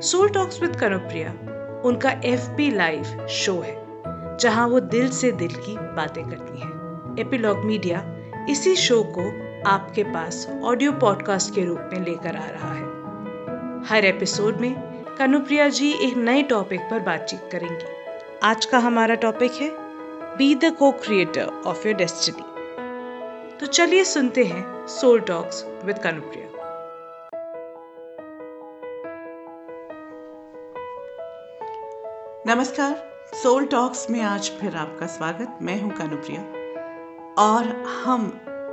Soul talks with Kanupriya उनका F P live show है, जहाँ वो दिल से दिल की बातें करती हैं। एपिलॉग मीडिया इसी शो को आपके पास ऑडियो पॉडकास्ट के रूप में लेकर आ रहा है। हर एपिसोड में कनुप्रिया जी एक नए टॉपिक पर बातचीत करेंगी। आज का हमारा टॉपिक है be the co-creator of your destiny तो चलिए सुनते हैं सोल टॉक्स विद कनुप्रिया नमस्कार सोल टॉक्स में आज फिर आपका स्वागत। मैं हूँ कानुप्रिया। और हम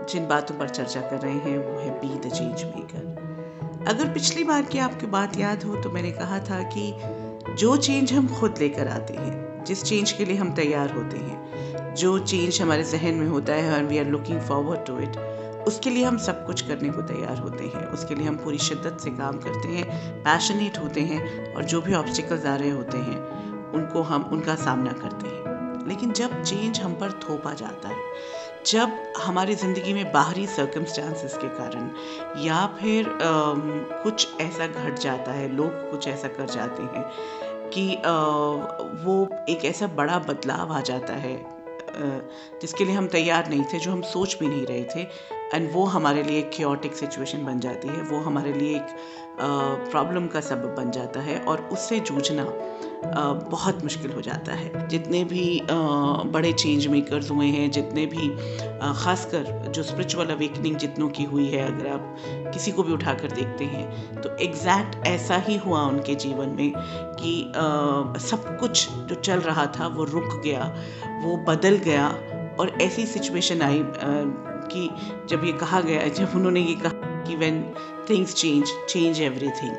जिन बातों पर चर्चा कर रहे हैं, वो है बी द चेंज मेकर अगर पिछली बार की आपकी बात याद हो तो मैंने कहा था कि जो चेंज हम खुद लेकर आते हैं, जिस चेंज के लिए हम तैयार होते हैं, जो चेंज हमारे जहन में होता है और we are looking forward to it उसके लिए हम सब कुछ करने को तैयार होते हैं। उसके लिए हम पूरी शिद्दत से काम करते हैं पैशनेट होते हैं, और जो भी ऑब्स्टिकल्स आ रहे होते हैं उनको हम उनका सामना करते हैं। लेकिन जब चेंज हम पर थोपा जाता है जब हमारी ज़िंदगी में बाहरी सर्कमस्टांसिस के कारण या फिर आ, कुछ ऐसा घट जाता है लोग कुछ ऐसा कर जाते हैं कि आ, वो एक ऐसा बड़ा बदलाव आ जाता है जिसके लिए हम तैयार नहीं थे जो हम सोच भी नहीं रहे थे एंड वो हमारे लिए एक क्योटिक सिचुएशन बन जाती है। वो हमारे लिए एक प्रॉब्लम का सबब बन जाता है और उससे जूझना बहुत मुश्किल हो जाता है। जितने भी बड़े चेंज मेकर्स हुए हैं, जितने भी ख़ासकर जो स्पिरिचुअल अवेकनिंग जितनों की हुई है, अगर आप किसी को भी उठाकर देखते हैं तो एग्जैक्ट ऐसा ही हुआ उनके जीवन में कि सब कुछ जो चल रहा था वो रुक गया, वो बदल गया और ऐसी सिचुएशन आई कि जब ये कहा गया जब उन्होंने ये कहा कि when things change change everything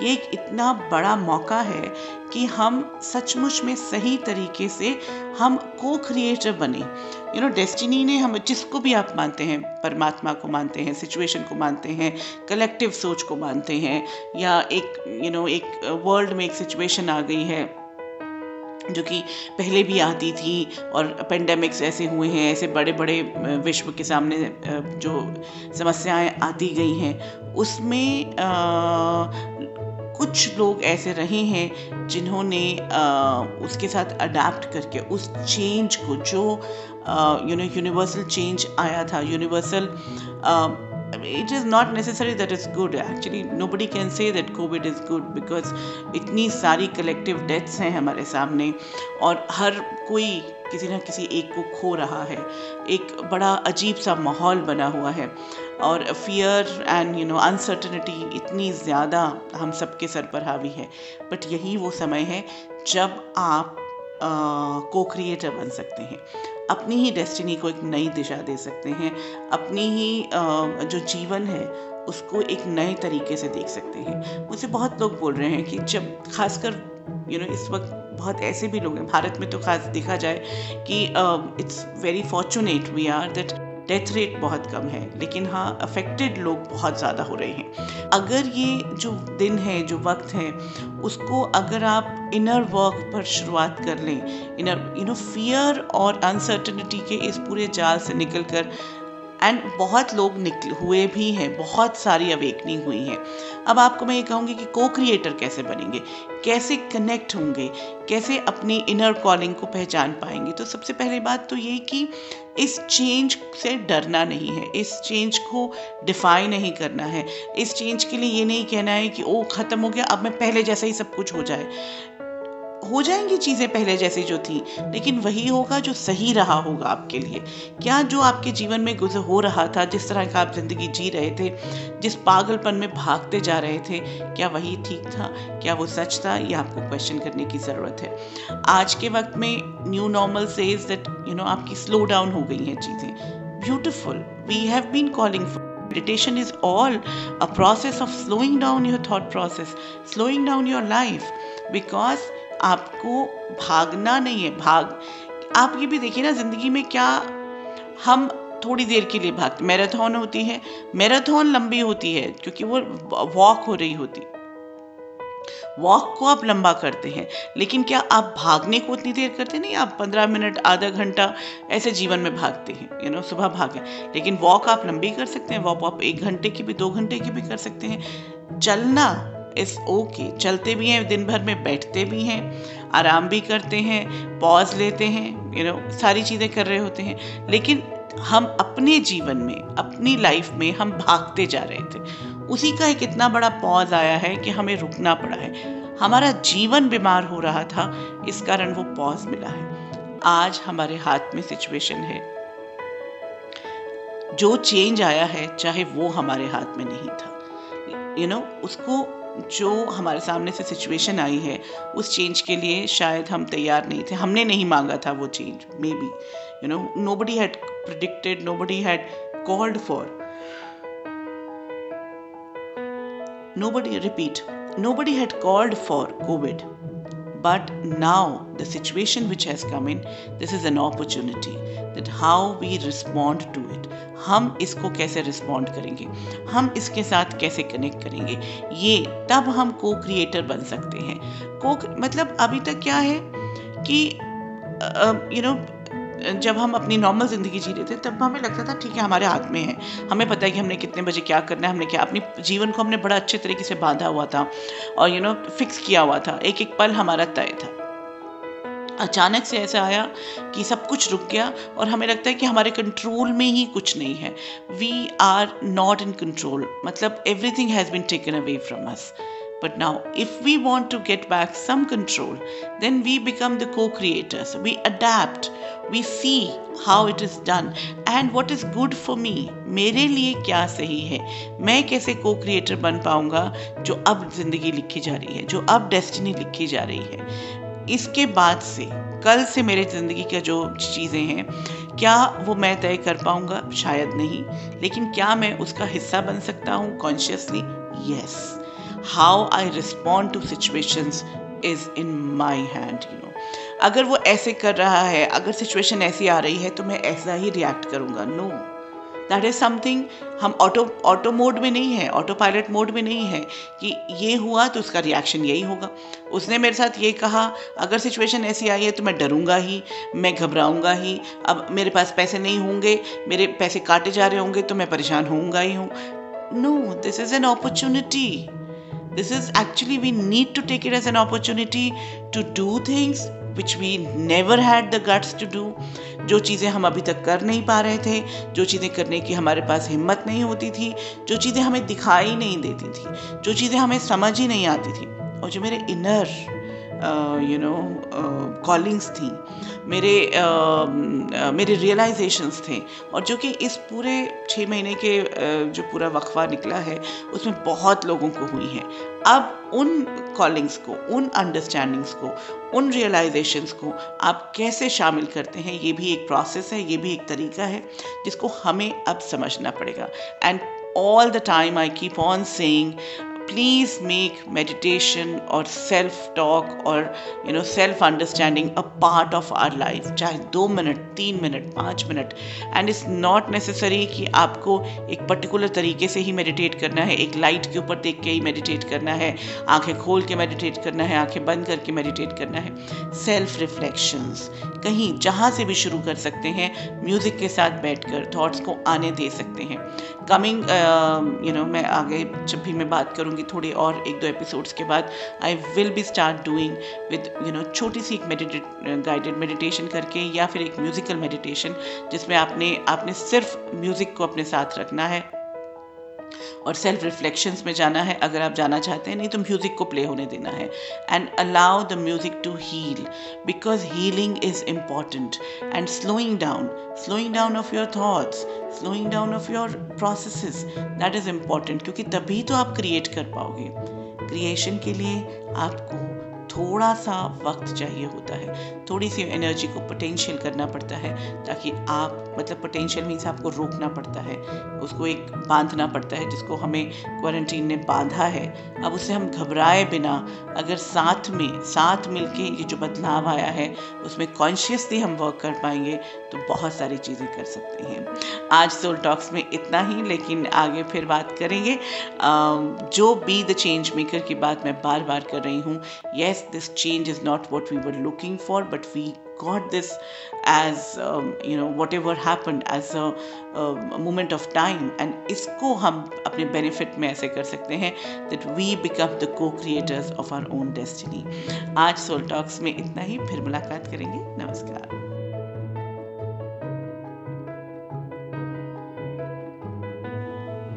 ये एक इतना बड़ा मौका है कि हम सचमुच में सही तरीके से हम को क्रिएटर बने. यू नो डेस्टिनी ने हम जिसको भी आप मानते हैं परमात्मा को मानते हैं सिचुएशन को मानते हैं कलेक्टिव सोच को मानते हैं या एक यू you नो know, एक वर्ल्ड में एक सिचुएशन आ गई है जो कि पहले भी आती थी और पेंडेमिक्स ऐसे हुए हैं, ऐसे बड़े बड़े विश्व के सामने जो समस्याएँ आती गई हैं, उसमें कुछ लोग ऐसे रहे हैं जिन्होंने उसके साथ अडाप्ट करके उस चेंज को जो यू नो यूनिवर्सल चेंज आया था universal it is not necessary that it's good. Actually, nobody can say that covid is good because इतनी सारी कलेक्टिव डेथ्स हैं हमारे सामने और हर कोई किसी ना किसी एक को खो रहा है। एक बड़ा अजीब सा माहौल बना हुआ है और fear and you know uncertainty इतनी ज़्यादा हम सबके सर पर हावी है। बट यही वो समय है जब आप को क्रिएटर बन सकते हैं। अपनी ही डेस्टिनी को एक नई दिशा दे सकते हैं, अपनी ही जो जीवन है, उसको एक नए तरीके से देख सकते हैं। मुझे बहुत लोग बोल रहे हैं कि जब, खासकर यू नो इस वक्त बहुत ऐसे भी लोग हैं, भारत में तो खास देखा जाए कि it's very fortunate we are that death rate बहुत कम है, लेकिन हाँ अफेक्टेड लोग बहुत ज़्यादा हो रहे हैं। अगर ये जो दिन है, जो वक्त है, उसको अगर आप इनर वर्क पर शुरुआत कर लें इनर यू नो फियर और अनसर्टनिटी के इस पूरे जाल से निकल कर एंड बहुत लोग निकल हुए भी हैं, बहुत सारी अवेकनिंग हुई हैं। अब आपको मैं ये कहूँगी कि को क्रिएटर कैसे बनेंगे? कैसे कनेक्ट होंगे? कैसे अपनी इनर कॉलिंग को पहचान पाएँगे? तो सबसे पहली बात तो ये कि इस चेंज से डरना नहीं है, इस चेंज को डिफाई नहीं करना है। इस चेंज के लिए ये नहीं कहना है कि ओ ख़त्म हो गया, अब मैं पहले जैसा ही सब कुछ हो जाए। हो जाएँगी चीज़ें पहले जैसी जो थी, लेकिन वही होगा जो सही रहा होगा आपके लिए। क्या जो आपके जीवन में गुजर हो रहा था, जिस तरह का आप ज़िंदगी जी रहे थे, जिस पागलपन में भागते जा रहे थे, क्या वही ठीक था? क्या वो सच था? ये आपको क्वेश्चन करने की ज़रूरत है। आज के वक्त में new normal says that you know आपकी स्लो डाउन हो गई हैं चीज़ें। Beautiful we have been calling for meditation is all a process of slowing down your thought process slowing down your life because आपको भागना नहीं है, भाग। आप ये भी देखिए ना, ज़िंदगी में क्या हम थोड़ी देर के लिए भागते मैराथन होती है, मैराथन लंबी होती है, क्योंकि वो वॉक हो रही होती। वॉक को आप लंबा करते हैं, लेकिन क्या आप भागने को उतनी देर करते नहीं, आप पंद्रह मिनट, आधा घंटा ऐसे जीवन में भागते हैं यू नो सुबह भागे। लेकिन वॉक आप लंबी कर सकते हैं, वॉक आप एक घंटे की भी, दो घंटे की भी कर सकते हैं। चलना इस ओके। चलते भी हैं दिन भर में बैठते भी हैं, आराम भी करते हैं पॉज लेते हैं यू नो सारी चीज़ें कर रहे होते हैं। लेकिन हम अपने जीवन में, अपनी लाइफ में हम भागते जा रहे थे। उसी का एक इतना बड़ा पॉज आया है कि हमें रुकना पड़ा है। हमारा जीवन बीमार हो रहा था, इस कारण वो पॉज मिला है। आज हमारे हाथ में सिचुएशन है। जो चेंज आया है, चाहे वो हमारे हाथ में नहीं था। यू नो उसको जो हमारे सामने से सिचुएशन आई है, उस चेंज के लिए शायद हम तैयार नहीं थे। हमने नहीं मांगा था वो change maybe you know nobody had predicted nobody had called for nobody, repeat, nobody had called for covid but now the situation which has come in this is an opportunity that how we respond to it हम इसको कैसे respond करेंगे हम इसके साथ कैसे connect करेंगे ये तब हम को क्रिएटर बन सकते हैं को मतलब अभी तक क्या है कि यू नो जब हम अपनी नॉर्मल ज़िंदगी जी रहे थे, तब हमें लगता था, ठीक है, हमारे हाथ में है। हमें पता है कि हमने कितने बजे क्या करना है, हमने क्या अपनी जीवन को हमने बड़ा अच्छे तरीके से बांधा हुआ था और यू नो फिक्स किया हुआ था। एक एक पल हमारा तय था। अचानक से ऐसा आया कि सब कुछ रुक गया और हमें लगता है कि हमारे कंट्रोल में ही कुछ नहीं है। We are not in control मतलब everything has been taken away from us But now, if we want to get back some control, then we become the co creators. We adapt, we see how it is done. And what is good for me. मेरे लिए क्या सही है मैं कैसे को creator बन पाऊँगा जो अब ज़िंदगी लिखी जा रही है जो अब डेस्टिनी लिखी जा रही है इसके बाद से कल से मेरे ज़िंदगी का जो चीज़ें हैं क्या वो मैं तय कर पाऊँगा शायद नहीं लेकिन क्या मैं उसका हिस्सा बन सकता हूँ consciously yes how I respond to situations is in my hand you know अगर वो ऐसे कर रहा है, अगर सिचुएशन ऐसी आ रही है तो मैं ऐसा ही रिएक्ट करूँगा। नो दैट इज़ समथिंग हम ऑटो ऑटो मोड में नहीं है ऑटो पायलट मोड में नहीं है कि ये हुआ तो उसका रिएक्शन यही होगा। उसने मेरे साथ ये कहा, अगर सिचुएशन ऐसी आई है तो मैं डरूँगा ही, मैं घबराऊँगा ही। अब मेरे पास पैसे नहीं होंगे, मेरे पैसे काटे जा रहे होंगे तो मैं परेशान होऊँगा ही हूँ। No this is an opportunity This is actually, we need to take it as an opportunity to do things which we never had the guts to do. जो चीज़ें हम अभी तक कर नहीं पा रहे थे जो चीज़ें करने की हमारे पास हिम्मत नहीं होती थी जो चीज़ें हमें दिखाई नहीं देती थी जो चीज़ें हमें समझ ही नहीं आती थी और जो मेरे इनर यू नो कॉलिंग्स थी। मेरे uh, मेरे रियलाइजेशंस थे। और जो कि इस पूरे छः महीने के uh, जो पूरा वक्फा निकला है उसमें बहुत लोगों को हुई हैं। अब उन कॉलिंग्स को उन अंडरस्टैंडिंग्स को उन रियलाइजेशंस को आप कैसे शामिल करते हैं ये भी एक प्रोसेस है ये भी एक तरीका है जिसको हमें अब समझना पड़ेगा। And all the time I keep on saying, please make meditation or self talk or, you know self understanding a part of our life. चाहे दो मिनट, तीन मिनट, पाँच minute. And it's not necessary कि आपको एक particular तरीके से ही meditate करना है। एक लाइट के ऊपर देख के ही मेडिटेट करना है। आँखें खोल के मेडिटेट करना है। आँखें बंद करके मेडिटेट करना है। सेल्फ रिफ्लेक्शंस कहीं, जहाँ से भी शुरू कर सकते हैं म्यूज़िक के साथ बैठकर थॉट्स को आने दे सकते हैं। कमिंग यू नो मैं आगे जब भी मैं बात करूँगी थोड़ी और एक दो एपिसोड्स के बाद. I will be start doing with you know छोटी सी एक मेडिटेट गाइडेड मेडिटेशन करके या फिर एक म्यूज़िकल मेडिटेशन जिसमें आपने आपने सिर्फ़ म्यूज़िक को अपने साथ रखना है. और सेल्फ रिफ्लेक्शंस में जाना है, अगर आप जाना चाहते हैं, नहीं तो म्यूज़िक को प्ले होने देना है. And allow the music to heal because healing is important and slowing down slowing down of your thoughts slowing down of your process that is important क्योंकि तभी तो आप क्रिएट कर पाओगे. क्रिएशन के लिए आपको थोड़ा सा वक्त चाहिए होता है। थोड़ी सी एनर्जी को पोटेंशियल करना पड़ता है, ताकि आप मतलब पोटेंशियल मीन्स आपको रोकना पड़ता है, उसको एक बांधना पड़ता है, जिसको हमें क्वारंटीन ने बांधा है। अब उसे हम घबराए बिना, अगर साथ में, साथ मिलके ये जो बदलाव आया है, उसमें कॉन्शियसली हम वर्क कर पाएँगे तो बहुत सारी चीज़ें कर सकते हैं। आज सोल टॉक्स में इतना ही लेकिन आगे फिर बात करेंगे। जो बी द चेंज मेकर की बात मैं बार बार कर रही हूँ yes this change is not what we were looking for but we got this as um, you know whatever happened as a, a moment of time and इसको हम अपने benefit में ऐसे कर सकते हैं that we become the co-creators of our own destiny आज soul talks में इतना ही फिर मुलाकात करेंगे। नमस्कार।